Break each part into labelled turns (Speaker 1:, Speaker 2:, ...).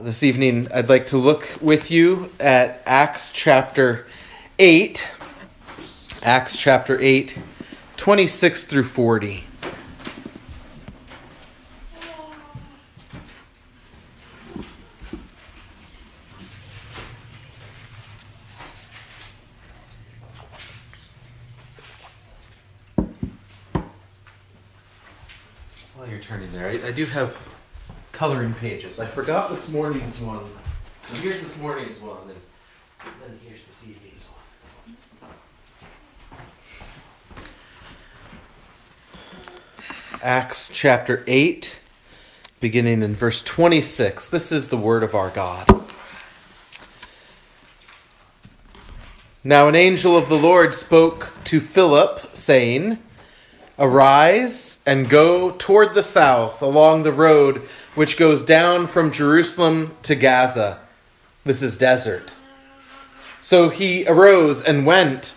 Speaker 1: This evening, I'd like to look with you at Acts chapter 8. Acts chapter 8, 26 through 40. While you're turning there, I, I do have coloring pages. I forgot this morning's one. So here's this morning's one, and then here's this evening's one. Acts chapter 8, beginning in verse 26. This is the word of our God. Now an angel of the Lord spoke to Philip, saying, Arise and go toward the south along the road which goes down from Jerusalem to Gaza. This is desert. So he arose and went,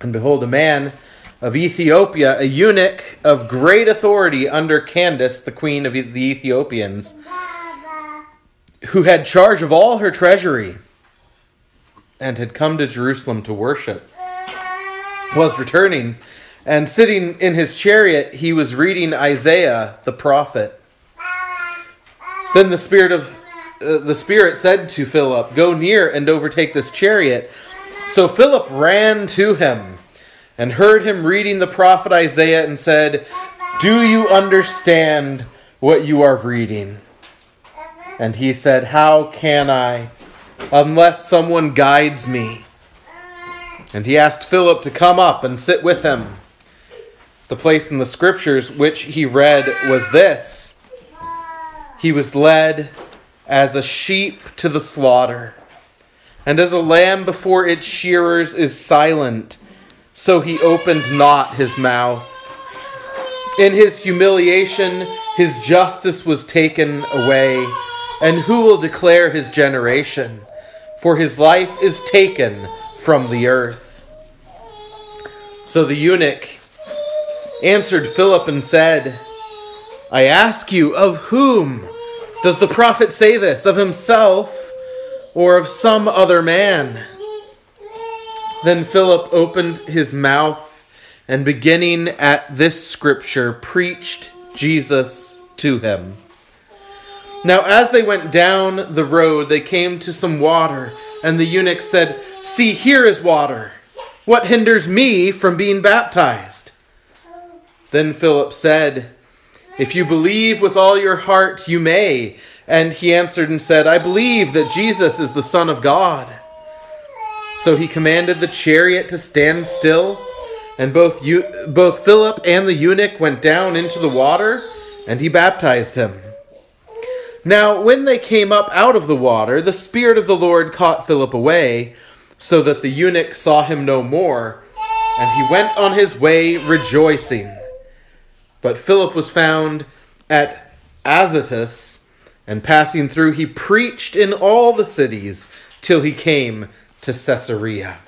Speaker 1: and behold, a man of Ethiopia, a eunuch of great authority under Candace, the queen of the Ethiopians, who had charge of all her treasury and had come to Jerusalem to worship, was returning, and sitting in his chariot, he was reading Isaiah the prophet. Then the spirit of uh, the spirit said to Philip, "Go near and overtake this chariot." So Philip ran to him and heard him reading the prophet Isaiah and said, "Do you understand what you are reading?" And he said, "How can I unless someone guides me?" And he asked Philip to come up and sit with him. The place in the scriptures which he read was this he was led as a sheep to the slaughter, and as a lamb before its shearers is silent, so he opened not his mouth. In his humiliation, his justice was taken away. And who will declare his generation? For his life is taken from the earth. So the eunuch answered Philip and said, I ask you, of whom does the prophet say this? Of himself or of some other man? Then Philip opened his mouth and, beginning at this scripture, preached Jesus to him. Now, as they went down the road, they came to some water, and the eunuch said, See, here is water. What hinders me from being baptized? Then Philip said, if you believe with all your heart, you may. And he answered and said, I believe that Jesus is the Son of God. So he commanded the chariot to stand still, and both, you, both Philip and the eunuch went down into the water, and he baptized him. Now, when they came up out of the water, the Spirit of the Lord caught Philip away, so that the eunuch saw him no more, and he went on his way rejoicing. But Philip was found at Azotus, and passing through, he preached in all the cities till he came to Caesarea.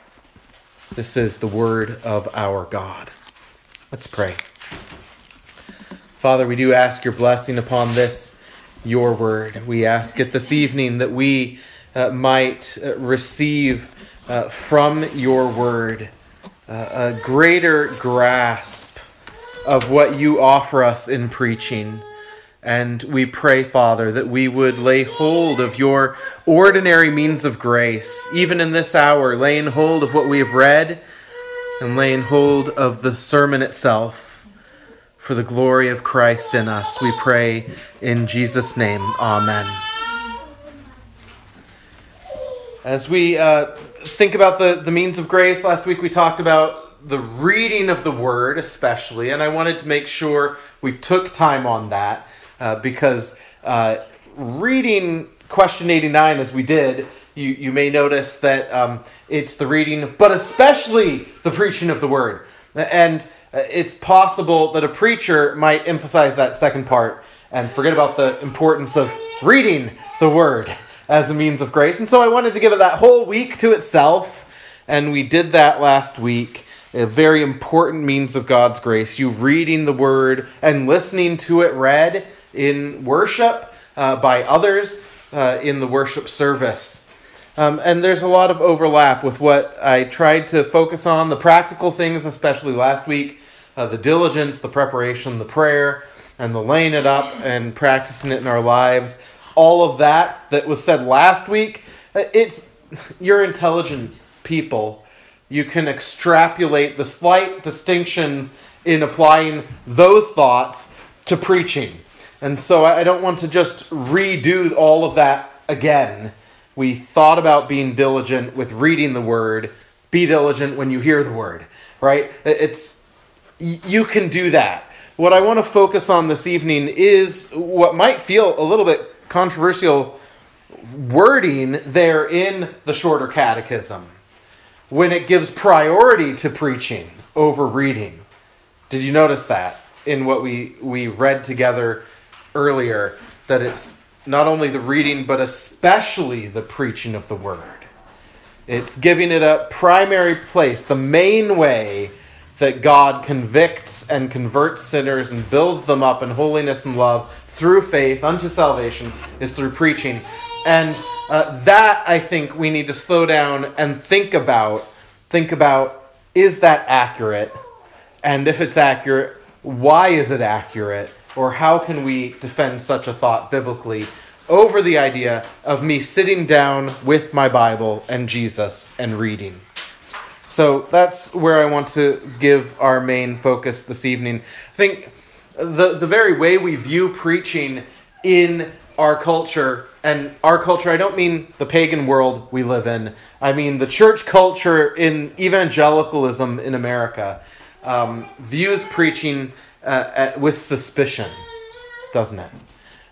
Speaker 1: This is the word of our God. Let's pray. Father, we do ask your blessing upon this, your word. We ask it this evening that we uh, might uh, receive uh, from your word uh, a greater grasp of what you offer us in preaching. And we pray, Father, that we would lay hold of your ordinary means of grace, even in this hour, laying hold of what we have read and laying hold of the sermon itself for the glory of Christ in us. We pray in Jesus' name. Amen. As we uh, think about the, the means of grace, last week we talked about the reading of the word, especially, and I wanted to make sure we took time on that uh, because uh, reading question 89 as we did, you, you may notice that um, it's the reading, but especially the preaching of the word. And uh, it's possible that a preacher might emphasize that second part and forget about the importance of reading the word as a means of grace. And so I wanted to give it that whole week to itself, and we did that last week a very important means of God's grace. You reading the word and listening to it read in worship uh, by others uh, in the worship service. Um, and there's a lot of overlap with what I tried to focus on the practical things, especially last week uh, the diligence, the preparation, the prayer, and the laying it up and practicing it in our lives. All of that that was said last week, uh, it's you're intelligent people. You can extrapolate the slight distinctions in applying those thoughts to preaching. And so I don't want to just redo all of that again. We thought about being diligent with reading the word. Be diligent when you hear the word, right? It's you can do that. What I want to focus on this evening is what might feel a little bit controversial wording there in the shorter catechism when it gives priority to preaching over reading. Did you notice that in what we, we read together earlier? That it's not only the reading, but especially the preaching of the word. It's giving it a primary place, the main way that God convicts and converts sinners and builds them up in holiness and love through faith unto salvation is through preaching. And uh, that I think we need to slow down and think about. Think about is that accurate? And if it's accurate, why is it accurate? Or how can we defend such a thought biblically over the idea of me sitting down with my Bible and Jesus and reading? So that's where I want to give our main focus this evening. I think the, the very way we view preaching in our culture, and our culture, I don't mean the pagan world we live in, I mean the church culture in evangelicalism in America, um, views preaching uh, at, with suspicion, doesn't it?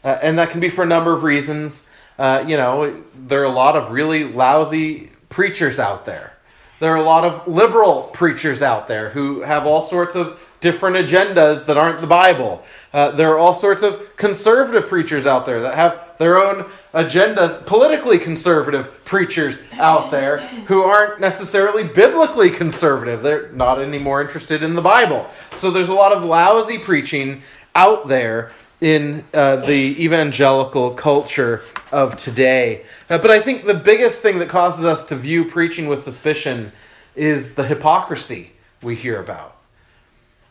Speaker 1: Uh, and that can be for a number of reasons. Uh, you know, there are a lot of really lousy preachers out there there are a lot of liberal preachers out there who have all sorts of different agendas that aren't the Bible. Uh, there are all sorts of conservative preachers out there that have their own agendas, politically conservative preachers out there who aren't necessarily biblically conservative. They're not any more interested in the Bible. So there's a lot of lousy preaching out there in uh, the evangelical culture of today. Uh, but I think the biggest thing that causes us to view preaching with suspicion is the hypocrisy we hear about.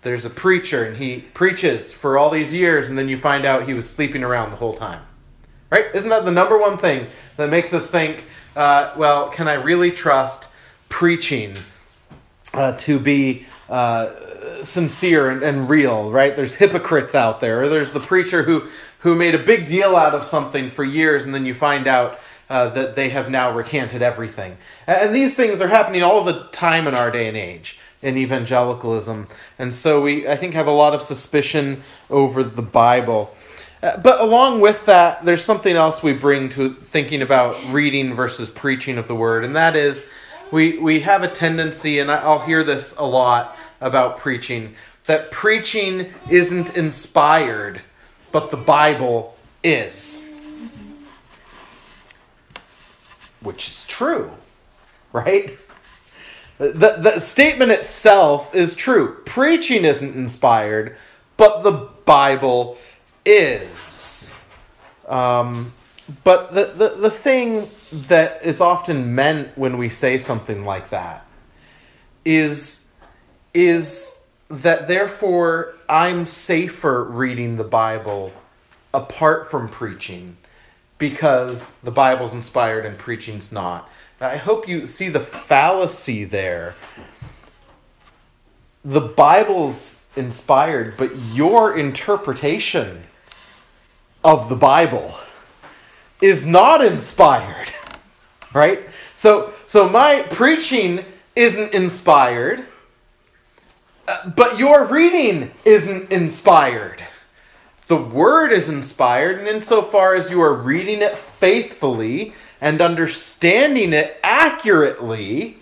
Speaker 1: There's a preacher and he preaches for all these years, and then you find out he was sleeping around the whole time. Right? Isn't that the number one thing that makes us think, uh, well, can I really trust preaching uh, to be uh, sincere and, and real, right? There's hypocrites out there, or there's the preacher who who made a big deal out of something for years, and then you find out uh, that they have now recanted everything. And these things are happening all the time in our day and age in evangelicalism, and so we I think have a lot of suspicion over the Bible. Uh, but along with that, there's something else we bring to thinking about reading versus preaching of the word, and that is we we have a tendency, and I'll hear this a lot about preaching that preaching isn't inspired, but the Bible is. Which is true, right? The, the statement itself is true. Preaching isn't inspired, but the Bible is. Um, but the, the, the thing that is often meant when we say something like that is is that therefore I'm safer reading the Bible apart from preaching because the Bible's inspired and preaching's not. I hope you see the fallacy there. The Bible's inspired, but your interpretation of the Bible is not inspired. Right? So so my preaching isn't inspired uh, but your reading isn't inspired. The word is inspired, and insofar as you are reading it faithfully and understanding it accurately,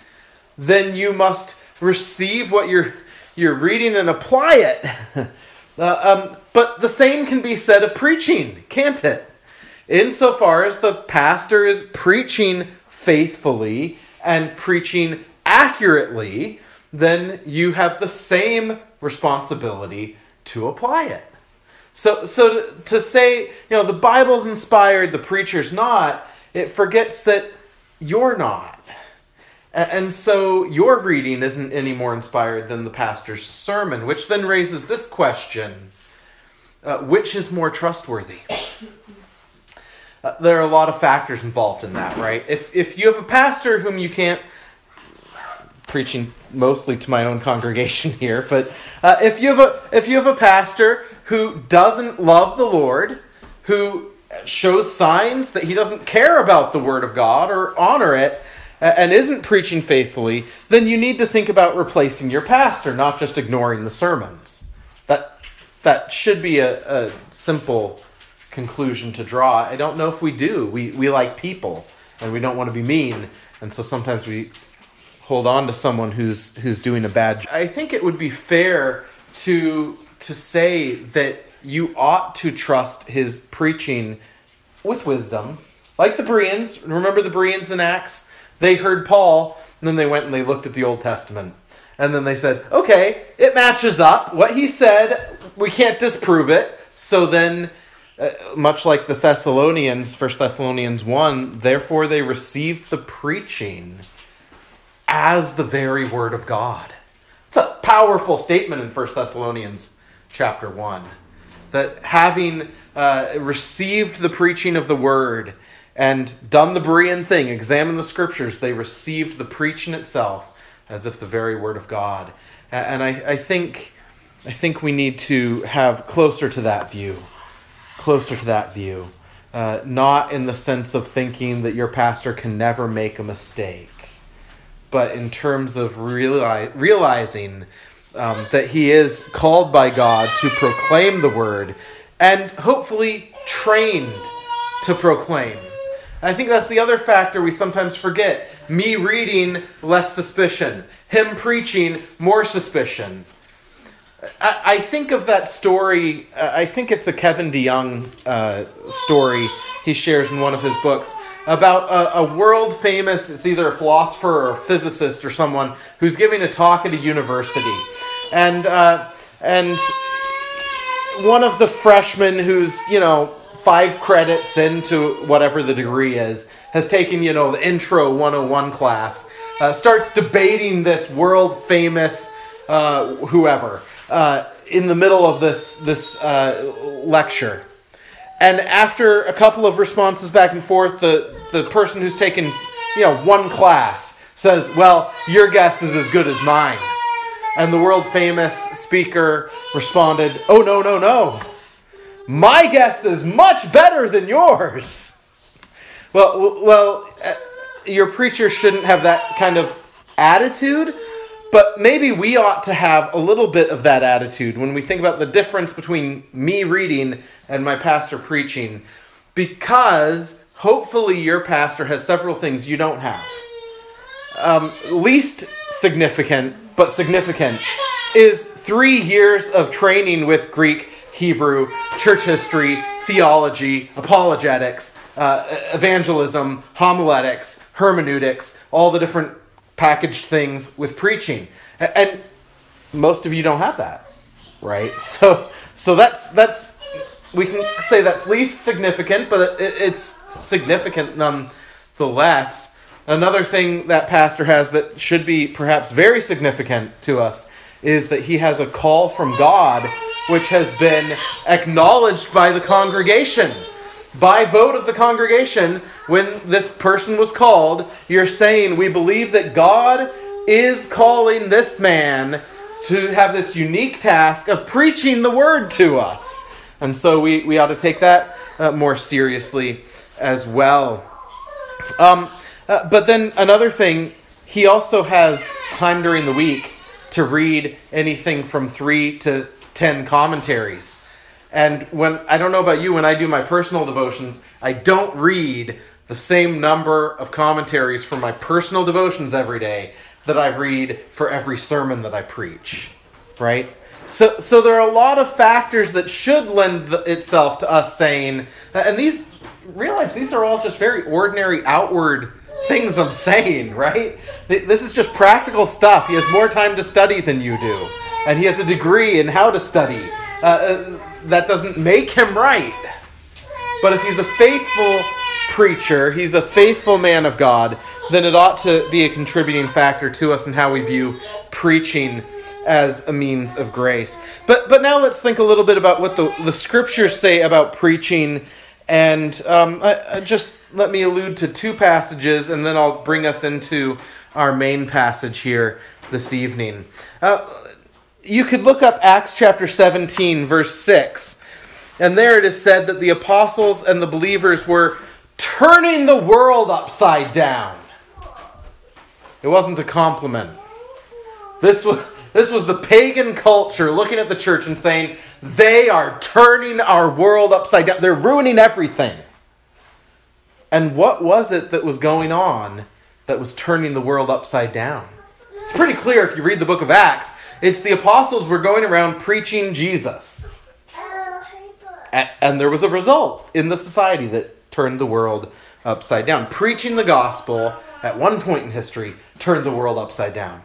Speaker 1: then you must receive what you're you're reading and apply it. uh, um, but the same can be said of preaching, can't it? Insofar as the pastor is preaching faithfully and preaching accurately, then you have the same responsibility to apply it. So, so to, to say, you know, the Bible's inspired, the preacher's not, it forgets that you're not. And so your reading isn't any more inspired than the pastor's sermon, which then raises this question uh, Which is more trustworthy? Uh, there are a lot of factors involved in that, right? If, if you have a pastor whom you can't, preaching mostly to my own congregation here, but uh, if, you have a, if you have a pastor who doesn't love the Lord, who shows signs that he doesn't care about the Word of God or honor it, and isn't preaching faithfully, then you need to think about replacing your pastor, not just ignoring the sermons. That that should be a, a simple conclusion to draw. I don't know if we do. We we like people and we don't want to be mean, and so sometimes we hold on to someone who's who's doing a bad job. I think it would be fair to to say that you ought to trust his preaching with wisdom. Like the Bereans, remember the Bereans in Acts? They heard Paul, and then they went and they looked at the Old Testament. And then they said, okay, it matches up. What he said, we can't disprove it. So then, uh, much like the Thessalonians, 1 Thessalonians 1, therefore they received the preaching as the very word of God. It's a powerful statement in 1 Thessalonians chapter 1 that having uh, received the preaching of the word, and done the Berean thing, examined the scriptures, they received the preaching itself as if the very word of God. And I, I think I think we need to have closer to that view. Closer to that view. Uh, not in the sense of thinking that your pastor can never make a mistake, but in terms of reali- realizing um, that he is called by God to proclaim the word and hopefully trained to proclaim. I think that's the other factor we sometimes forget. Me reading, less suspicion. Him preaching, more suspicion. I, I think of that story, uh, I think it's a Kevin DeYoung uh, story he shares in one of his books about a, a, world famous, it's either a philosopher or a physicist or someone who's giving a talk at a university. And, uh, and one of the freshmen who's, you know, five credits into whatever the degree is, has taken, you know, the intro 101 class, uh, starts debating this world famous uh, whoever uh, in the middle of this, this uh, lecture. And after a couple of responses back and forth, the, the person who's taken, you know, one class says, Well, your guess is as good as mine. And the world famous speaker responded, Oh, no, no, no. My guess is much better than yours. Well, well, uh, your preacher shouldn't have that kind of attitude, but maybe we ought to have a little bit of that attitude when we think about the difference between me reading and my pastor preaching, because hopefully your pastor has several things you don't have. Um, least significant, but significant, is three years of training with Greek Hebrew, church history, theology, apologetics, uh, evangelism, homiletics, hermeneutics, all the different packaged things with preaching. And most of you don't have that, right? So, so that's that's we can say that's least significant, but it, it's significant nonetheless. Another thing that pastor has that should be perhaps very significant to us is that he has a call from God which has been acknowledged by the congregation. By vote of the congregation, when this person was called, you're saying, We believe that God is calling this man to have this unique task of preaching the word to us. And so we, we ought to take that uh, more seriously as well. Um, uh, but then another thing, he also has time during the week to read anything from three to 10 commentaries. And when I don't know about you, when I do my personal devotions, I don't read the same number of commentaries for my personal devotions every day that I read for every sermon that I preach. Right? So, so there are a lot of factors that should lend itself to us saying, and these, realize these are all just very ordinary outward things I'm saying, right? This is just practical stuff. He has more time to study than you do and he has a degree in how to study. Uh, uh, that doesn't make him right. But if he's a faithful preacher, he's a faithful man of God, then it ought to be a contributing factor to us in how we view preaching as a means of grace. But but now let's think a little bit about what the, the scriptures say about preaching. And um, I, I just let me allude to two passages, and then I'll bring us into our main passage here this evening. Uh, you could look up Acts chapter 17, verse 6. And there it is said that the apostles and the believers were turning the world upside down. It wasn't a compliment. This was, this was the pagan culture looking at the church and saying, they are turning our world upside down. They're ruining everything. And what was it that was going on that was turning the world upside down? It's pretty clear if you read the book of Acts. It's the apostles were going around preaching Jesus. And there was a result in the society that turned the world upside down. Preaching the gospel at one point in history turned the world upside down.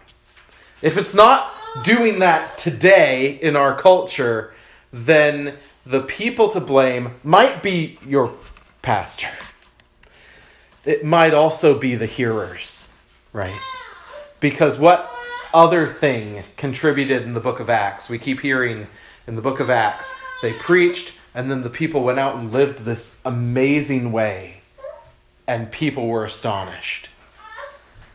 Speaker 1: If it's not doing that today in our culture, then the people to blame might be your pastor. It might also be the hearers, right? Because what other thing contributed in the book of Acts? We keep hearing in the book of Acts, they preached, and then the people went out and lived this amazing way, and people were astonished.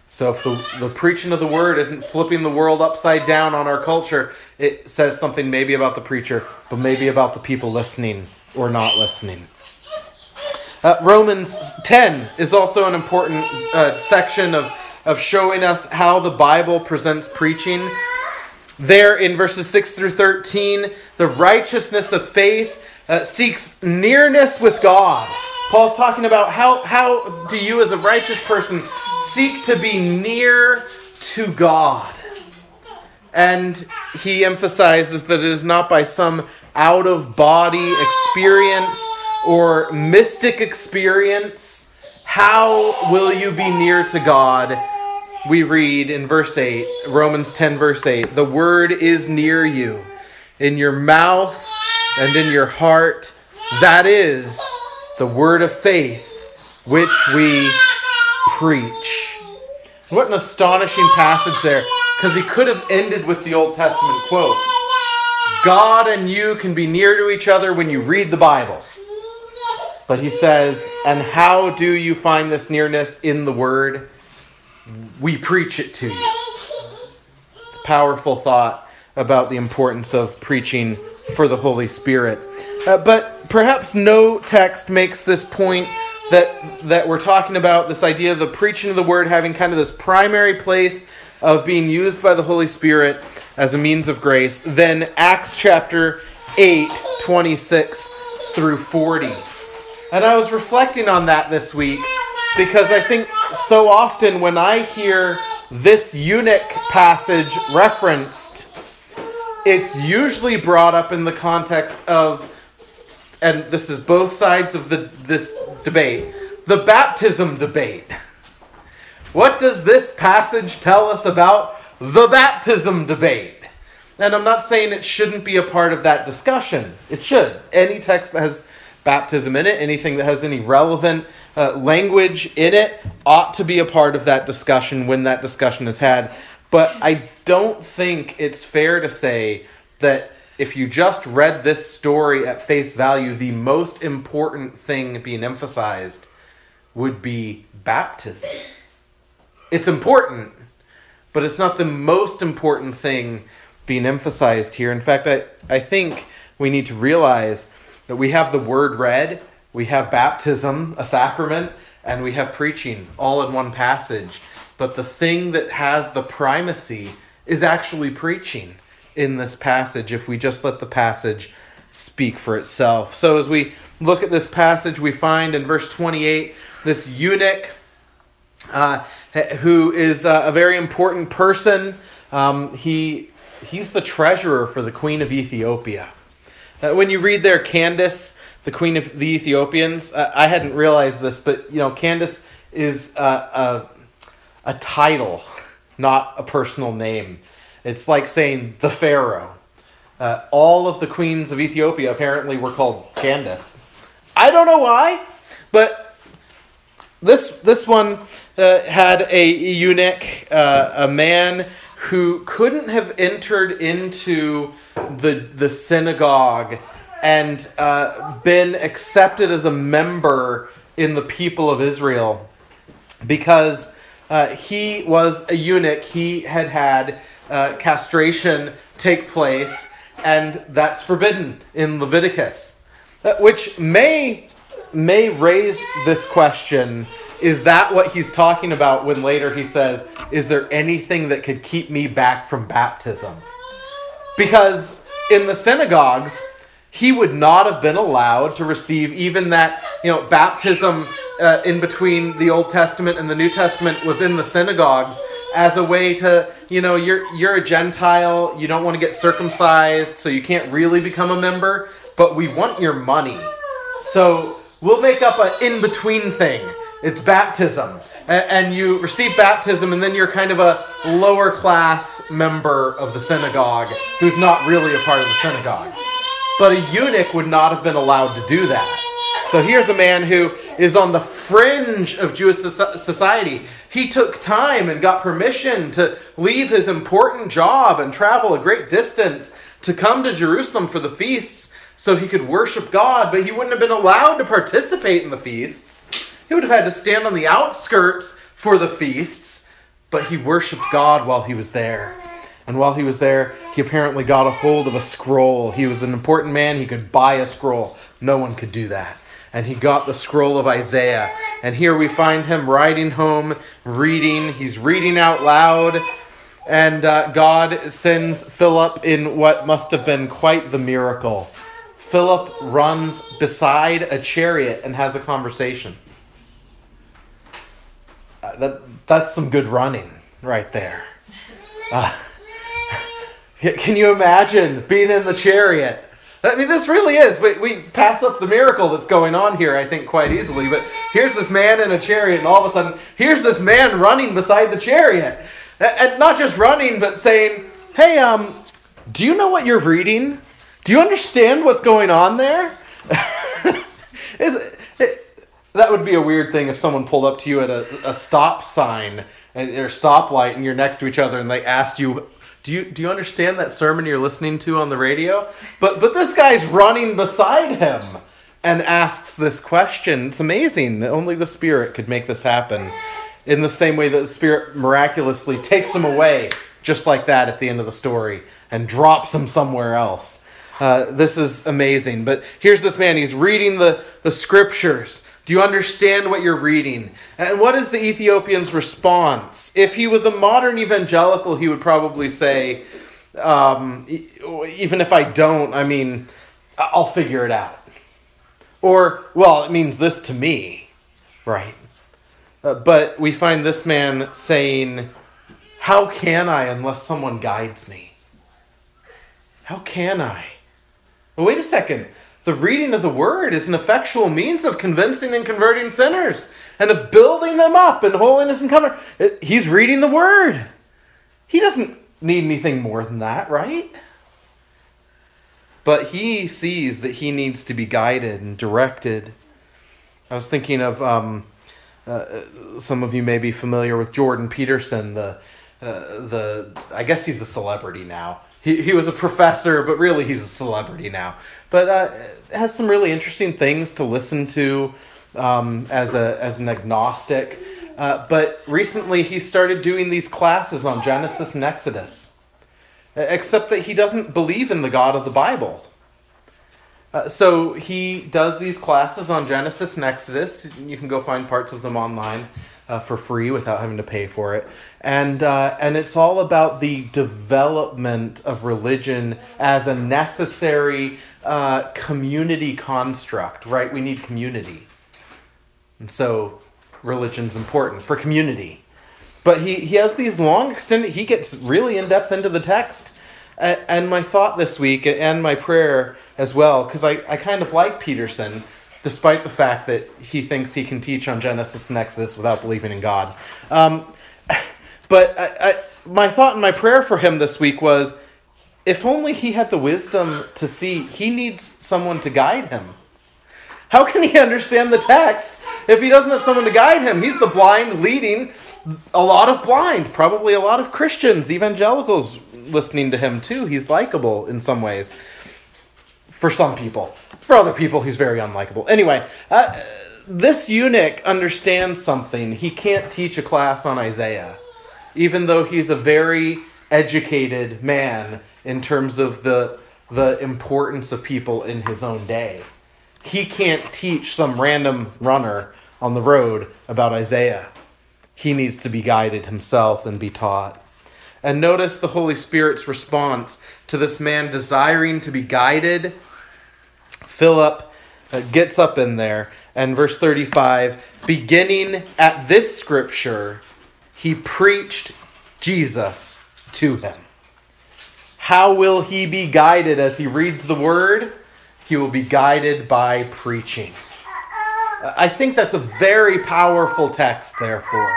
Speaker 1: So if the, the preaching of the word isn't flipping the world upside down on our culture, it says something maybe about the preacher, but maybe about the people listening or not listening. Uh, Romans 10 is also an important uh, section of, of showing us how the Bible presents preaching. There in verses 6 through 13, the righteousness of faith uh, seeks nearness with God. Paul's talking about how, how do you, as a righteous person, seek to be near to God. And he emphasizes that it is not by some out of body experience or mystic experience. How will you be near to God? We read in verse 8, Romans 10, verse 8 the word is near you, in your mouth and in your heart. That is the word of faith which we preach. What an astonishing passage there, because he could have ended with the Old Testament quote God and you can be near to each other when you read the Bible. But he says, and how do you find this nearness in the Word? We preach it to you. Powerful thought about the importance of preaching for the Holy Spirit. Uh, but perhaps no text makes this point that that we're talking about this idea of the preaching of the word having kind of this primary place of being used by the Holy Spirit as a means of grace, then Acts chapter 8, 26 through 40. And I was reflecting on that this week because I think so often when I hear this eunuch passage referenced, it's usually brought up in the context of and this is both sides of the this debate, the baptism debate. What does this passage tell us about the baptism debate? And I'm not saying it shouldn't be a part of that discussion. It should. Any text that has baptism in it, anything that has any relevant uh, language in it, ought to be a part of that discussion when that discussion is had. But I don't think it's fair to say that if you just read this story at face value, the most important thing being emphasized would be baptism. It's important, but it's not the most important thing being emphasized here. In fact, I, I think we need to realize that we have the word read, we have baptism, a sacrament, and we have preaching all in one passage. But the thing that has the primacy is actually preaching in this passage if we just let the passage speak for itself. So as we look at this passage, we find in verse 28 this eunuch uh, who is uh, a very important person. Um, he he's the treasurer for the queen of Ethiopia. Uh, when you read there, Candace, the queen of the Ethiopians, uh, I hadn't realized this, but you know, Candace is a, a title, not a personal name. It's like saying the Pharaoh. uh, all of the queens of Ethiopia apparently were called Candace. I don't know why, but this this one uh, had a eunuch, uh, a man who couldn't have entered into the the synagogue and uh, been accepted as a member in the people of Israel because uh, he was a eunuch. He had had uh, castration take place, and that's forbidden in Leviticus, uh, which may may raise this question. Is that what he's talking about when later he says, Is there anything that could keep me back from baptism? Because in the synagogues, he would not have been allowed to receive even that, you know, baptism uh, in between the Old Testament and the New Testament was in the synagogues as a way to, you know, you're you're a Gentile, you don't want to get circumcised, so you can't really become a member, but we want your money. So we'll make up an in-between thing. It's baptism. And you receive baptism, and then you're kind of a lower class member of the synagogue who's not really a part of the synagogue. But a eunuch would not have been allowed to do that. So here's a man who is on the fringe of Jewish society. He took time and got permission to leave his important job and travel a great distance to come to Jerusalem for the feasts so he could worship God, but he wouldn't have been allowed to participate in the feasts. He would have had to stand on the outskirts for the feasts, but he worshiped God while he was there. And while he was there, he apparently got a hold of a scroll. He was an important man. He could buy a scroll. No one could do that. And he got the scroll of Isaiah. And here we find him riding home, reading. He's reading out loud. And uh, God sends Philip in what must have been quite the miracle. Philip runs beside a chariot and has a conversation. That, that's some good running right there. Uh, can you imagine being in the chariot? I mean, this really is. We, we pass up the miracle that's going on here, I think, quite easily. But here's this man in a chariot, and all of a sudden, here's this man running beside the chariot. And not just running, but saying, Hey, um, do you know what you're reading? Do you understand what's going on there? is that would be a weird thing if someone pulled up to you at a, a stop sign and, or stoplight and you're next to each other and they asked you do you do you understand that sermon you're listening to on the radio? But but this guy's running beside him and asks this question. It's amazing. Only the Spirit could make this happen. In the same way that the Spirit miraculously takes him away, just like that at the end of the story, and drops him somewhere else. Uh, this is amazing. But here's this man. He's reading the, the scriptures do you understand what you're reading? And what is the Ethiopian's response? If he was a modern evangelical, he would probably say, um, even if I don't, I mean, I'll figure it out. Or, well, it means this to me, right? Uh, but we find this man saying, How can I unless someone guides me? How can I? Well, wait a second. The reading of the word is an effectual means of convincing and converting sinners and of building them up in holiness and comfort. He's reading the word. He doesn't need anything more than that, right? But he sees that he needs to be guided and directed. I was thinking of um, uh, some of you may be familiar with Jordan Peterson, the uh, the I guess he's a celebrity now he, he was a professor, but really he's a celebrity now. But uh, has some really interesting things to listen to um, as a as an agnostic. Uh, but recently he started doing these classes on Genesis and Exodus, except that he doesn't believe in the God of the Bible. Uh, so he does these classes on Genesis and Exodus. You can go find parts of them online uh, for free without having to pay for it. And, uh, and it's all about the development of religion as a necessary uh, community construct, right? We need community. And so religion's important for community. But he, he has these long extended, he gets really in depth into the text. And my thought this week and my prayer as well, because I, I kind of like Peterson despite the fact that he thinks he can teach on Genesis and Exodus without believing in God. Um, but I, I, my thought and my prayer for him this week was if only he had the wisdom to see he needs someone to guide him. How can he understand the text if he doesn't have someone to guide him? He's the blind leading a lot of blind, probably a lot of Christians, evangelicals listening to him too. He's likable in some ways. For some people. For other people, he's very unlikable. Anyway, uh, this eunuch understands something. He can't teach a class on Isaiah, even though he's a very educated man in terms of the, the importance of people in his own day. He can't teach some random runner on the road about Isaiah. He needs to be guided himself and be taught. And notice the Holy Spirit's response to this man desiring to be guided. Philip uh, gets up in there, and verse 35 beginning at this scripture, he preached Jesus to him. How will he be guided as he reads the word? He will be guided by preaching. I think that's a very powerful text, therefore,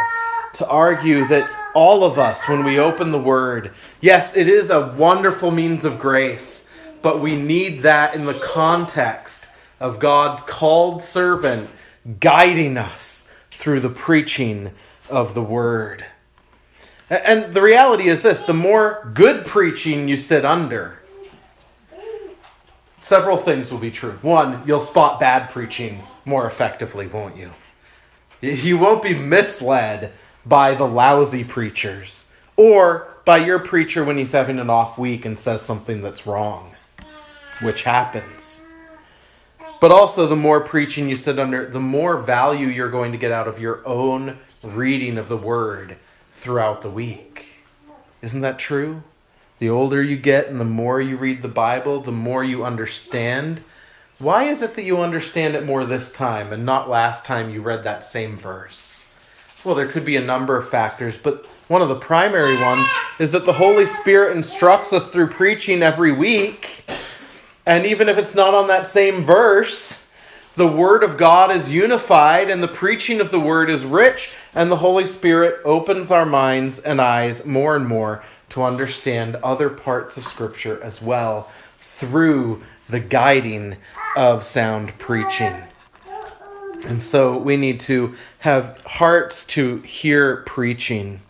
Speaker 1: to argue that all of us, when we open the Word, yes, it is a wonderful means of grace, but we need that in the context of God's called servant guiding us through the preaching of the Word. And the reality is this the more good preaching you sit under, several things will be true. One, you'll spot bad preaching more effectively, won't you? You won't be misled by the lousy preachers or by your preacher when he's having an off week and says something that's wrong, which happens. But also, the more preaching you sit under, the more value you're going to get out of your own reading of the word throughout the week. Isn't that true? The older you get and the more you read the Bible, the more you understand. Why is it that you understand it more this time and not last time you read that same verse? Well, there could be a number of factors, but one of the primary ones is that the Holy Spirit instructs us through preaching every week. And even if it's not on that same verse, the Word of God is unified and the preaching of the Word is rich, and the Holy Spirit opens our minds and eyes more and more to understand other parts of Scripture as well through the guiding of sound preaching. And so we need to have hearts to hear preaching.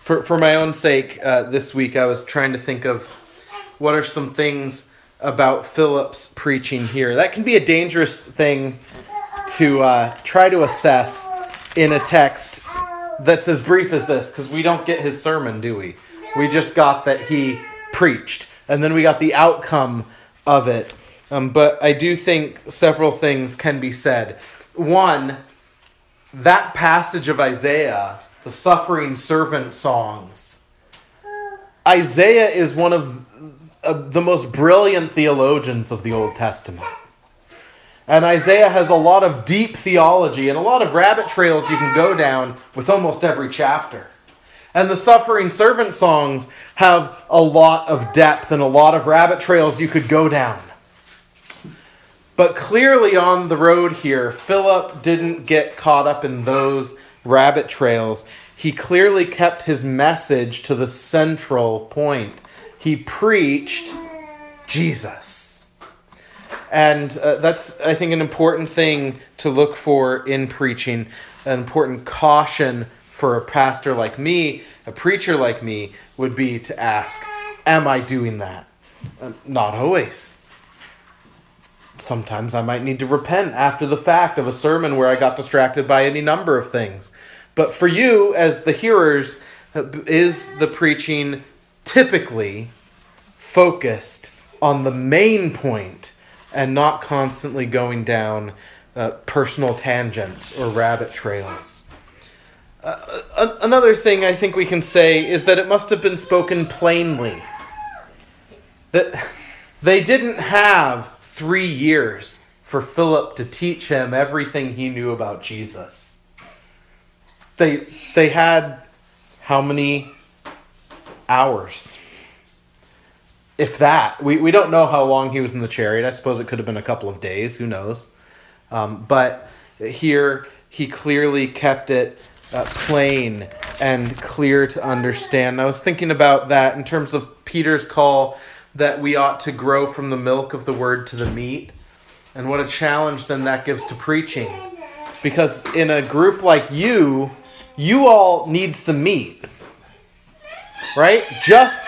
Speaker 1: For, for my own sake, uh, this week I was trying to think of what are some things about Philip's preaching here. That can be a dangerous thing to uh, try to assess in a text that's as brief as this, because we don't get his sermon, do we? We just got that he preached, and then we got the outcome of it. Um, but I do think several things can be said. One, that passage of Isaiah, the suffering servant songs, Isaiah is one of uh, the most brilliant theologians of the Old Testament. And Isaiah has a lot of deep theology and a lot of rabbit trails you can go down with almost every chapter. And the suffering servant songs have a lot of depth and a lot of rabbit trails you could go down. But clearly on the road here, Philip didn't get caught up in those rabbit trails. He clearly kept his message to the central point. He preached Jesus. And uh, that's, I think, an important thing to look for in preaching, an important caution for a pastor like me, a preacher like me, would be to ask, Am I doing that? Uh, not always sometimes I might need to repent after the fact of a sermon where I got distracted by any number of things. But for you, as the hearers, is the preaching typically focused on the main point and not constantly going down uh, personal tangents or rabbit trails? Uh, another thing I think we can say is that it must have been spoken plainly. That they didn't have three years for Philip to teach him everything he knew about Jesus. They, they had how many hours? If that. We, we don't know how long he was in the chariot. I suppose it could have been a couple of days. Who knows? Um, but here he clearly kept it uh, plain and clear to understand. I was thinking about that in terms of Peter's call that we ought to grow from the milk of the word to the meat. And what a challenge then that gives to preaching. Because in a group like you, you all need some meat. Right? Just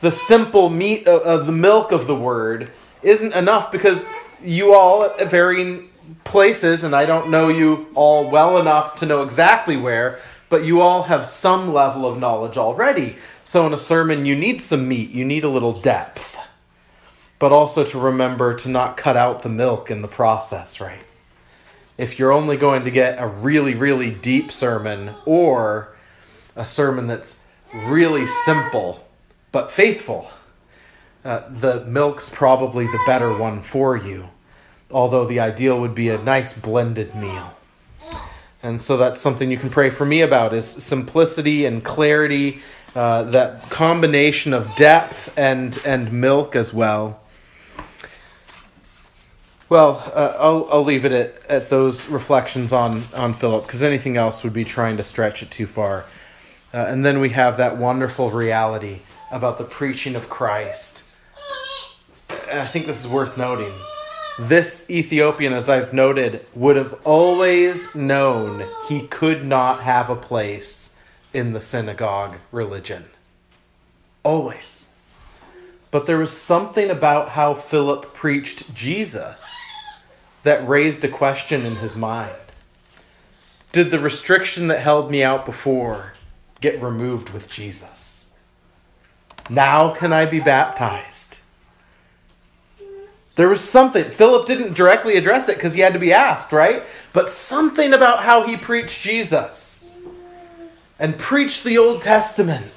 Speaker 1: the simple meat of, of the milk of the word isn't enough because you all at varying places, and I don't know you all well enough to know exactly where, but you all have some level of knowledge already. So in a sermon, you need some meat, you need a little depth, but also to remember to not cut out the milk in the process, right? If you're only going to get a really, really deep sermon or a sermon that's really simple but faithful, uh, the milk's probably the better one for you although the ideal would be a nice blended meal. And so that's something you can pray for me about is simplicity and clarity, uh, that combination of depth and and milk as well. Well, uh, I'll, I'll leave it at, at those reflections on, on Philip because anything else would be trying to stretch it too far. Uh, and then we have that wonderful reality about the preaching of Christ. And I think this is worth noting this Ethiopian, as I've noted, would have always known he could not have a place in the synagogue religion. Always. But there was something about how Philip preached Jesus that raised a question in his mind. Did the restriction that held me out before get removed with Jesus? Now can I be baptized? There was something. Philip didn't directly address it because he had to be asked, right? But something about how he preached Jesus and preached the Old Testament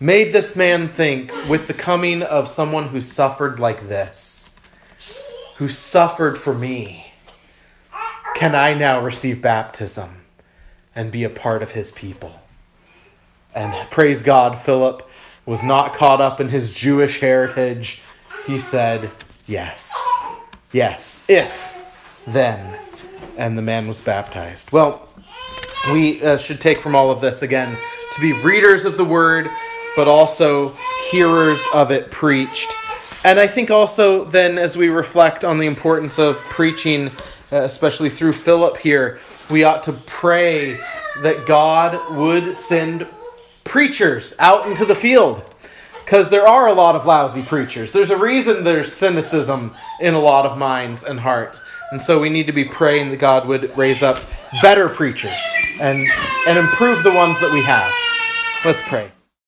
Speaker 1: made this man think with the coming of someone who suffered like this, who suffered for me, can I now receive baptism and be a part of his people? And praise God, Philip was not caught up in his Jewish heritage. He said, Yes. Yes. If then. And the man was baptized. Well, we uh, should take from all of this again to be readers of the word, but also hearers of it preached. And I think also then, as we reflect on the importance of preaching, uh, especially through Philip here, we ought to pray that God would send preachers out into the field because there are a lot of lousy preachers. There's a reason there's cynicism in a lot of minds and hearts. And so we need to be praying that God would raise up better preachers and, and improve the ones that we have. Let's pray.